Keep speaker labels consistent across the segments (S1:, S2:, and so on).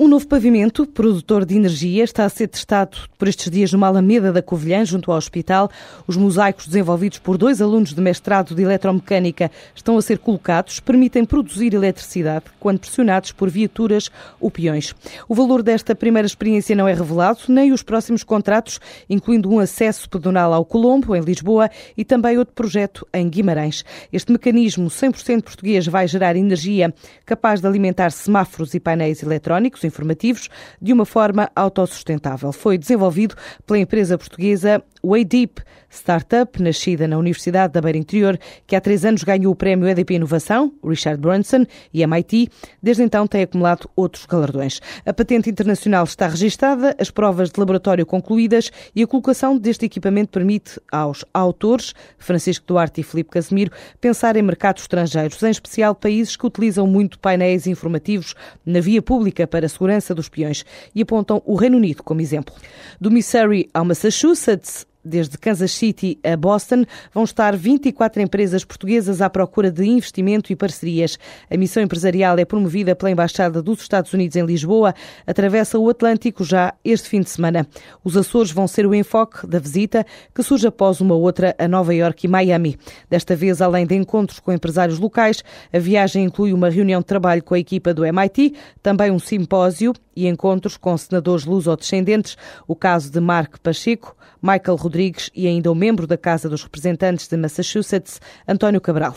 S1: Um novo pavimento, produtor de energia, está a ser testado por estes dias numa alameda da Covilhã, junto ao hospital. Os mosaicos desenvolvidos por dois alunos de mestrado de eletromecânica estão a ser colocados, permitem produzir eletricidade quando pressionados por viaturas ou peões. O valor desta primeira experiência não é revelado, nem os próximos contratos, incluindo um acesso pedonal ao Colombo, em Lisboa, e também outro projeto em Guimarães. Este mecanismo 100% português vai gerar energia capaz de alimentar semáforos e painéis eletrónicos informativos de uma forma autossustentável. Foi desenvolvido pela empresa portuguesa WayDeep, startup nascida na Universidade da Beira Interior, que há três anos ganhou o prémio EDP Inovação, Richard Branson e MIT. Desde então tem acumulado outros galardões. A patente internacional está registada, as provas de laboratório concluídas e a colocação deste equipamento permite aos autores, Francisco Duarte e Filipe Casemiro, pensar em mercados estrangeiros, em especial países que utilizam muito painéis informativos na via pública para segurança dos peões e apontam o Reino Unido como exemplo. Do Missouri ao Massachusetts, Desde Kansas City a Boston, vão estar 24 empresas portuguesas à procura de investimento e parcerias. A missão empresarial é promovida pela Embaixada dos Estados Unidos em Lisboa, atravessa o Atlântico já este fim de semana. Os Açores vão ser o enfoque da visita, que surge após uma outra a Nova York e Miami. Desta vez, além de encontros com empresários locais, a viagem inclui uma reunião de trabalho com a equipa do MIT, também um simpósio e encontros com senadores luso-descendentes, o caso de Mark Pacheco, Michael Rodrigues e ainda o membro da Casa dos Representantes de Massachusetts, António Cabral.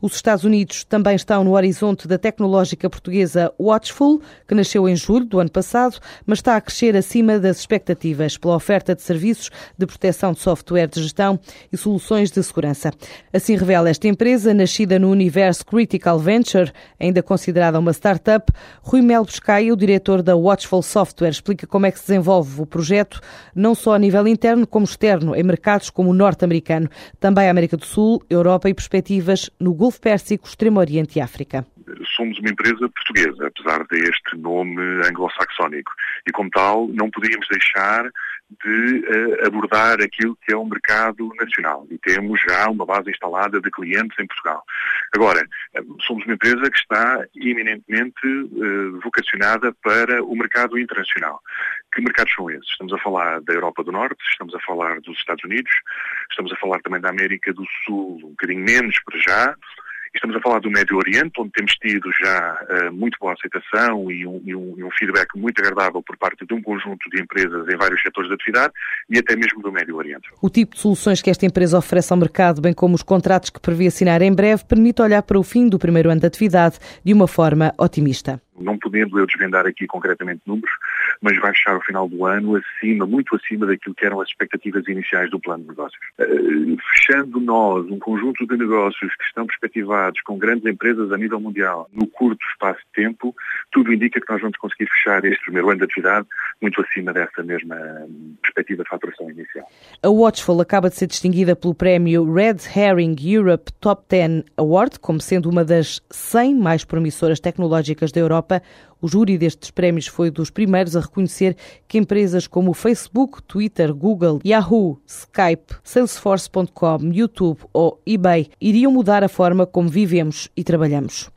S1: Os Estados Unidos também estão no horizonte da tecnológica portuguesa Watchful, que nasceu em julho do ano passado, mas está a crescer acima das expectativas pela oferta de serviços de proteção de software de gestão e soluções de segurança. Assim revela esta empresa, nascida no universo Critical Venture, ainda considerada uma startup, Rui Melo Pescaia, o diretor da Watchful Software, explica como é que se desenvolve o projeto, não só a nível interno, interno como externo, em mercados como o norte-americano, também a América do Sul, Europa e perspectivas no Golfo Pérsico, Extremo Oriente e África
S2: somos uma empresa portuguesa, apesar deste nome anglo-saxónico. E como tal, não podíamos deixar de uh, abordar aquilo que é o um mercado nacional. E temos já uma base instalada de clientes em Portugal. Agora, somos uma empresa que está eminentemente uh, vocacionada para o mercado internacional. Que mercados são esses? Estamos a falar da Europa do Norte, estamos a falar dos Estados Unidos, estamos a falar também da América do Sul, um bocadinho menos para já, Estamos a falar do Médio Oriente, onde temos tido já uh, muito boa aceitação e um, e, um, e um, feedback muito agradável por parte de um conjunto de empresas em vários setores da atividade e até mesmo do Médio Oriente.
S1: O tipo de soluções que esta empresa oferece ao mercado, bem como os contratos que prevê assinar em breve, permite olhar para o fim do primeiro ano de atividade de uma forma otimista.
S2: Não podendo eu desvendar aqui concretamente números, mas vai fechar o final do ano acima, muito acima daquilo que eram as expectativas iniciais do plano de negócios. Uh, fechando nós um conjunto de negócios que estão perspectivados com grandes empresas a nível mundial no curto espaço de tempo, tudo indica que nós vamos conseguir fechar este primeiro ano de atividade muito acima dessa mesma perspectiva de faturação inicial.
S1: A Watchful acaba de ser distinguida pelo prémio Red Herring Europe Top 10 Award como sendo uma das 100 mais promissoras tecnológicas da Europa. O júri destes prémios foi dos primeiros a reconhecer que empresas como Facebook, Twitter, Google, Yahoo, Skype, Salesforce.com, YouTube ou eBay iriam mudar a forma como vivemos e trabalhamos.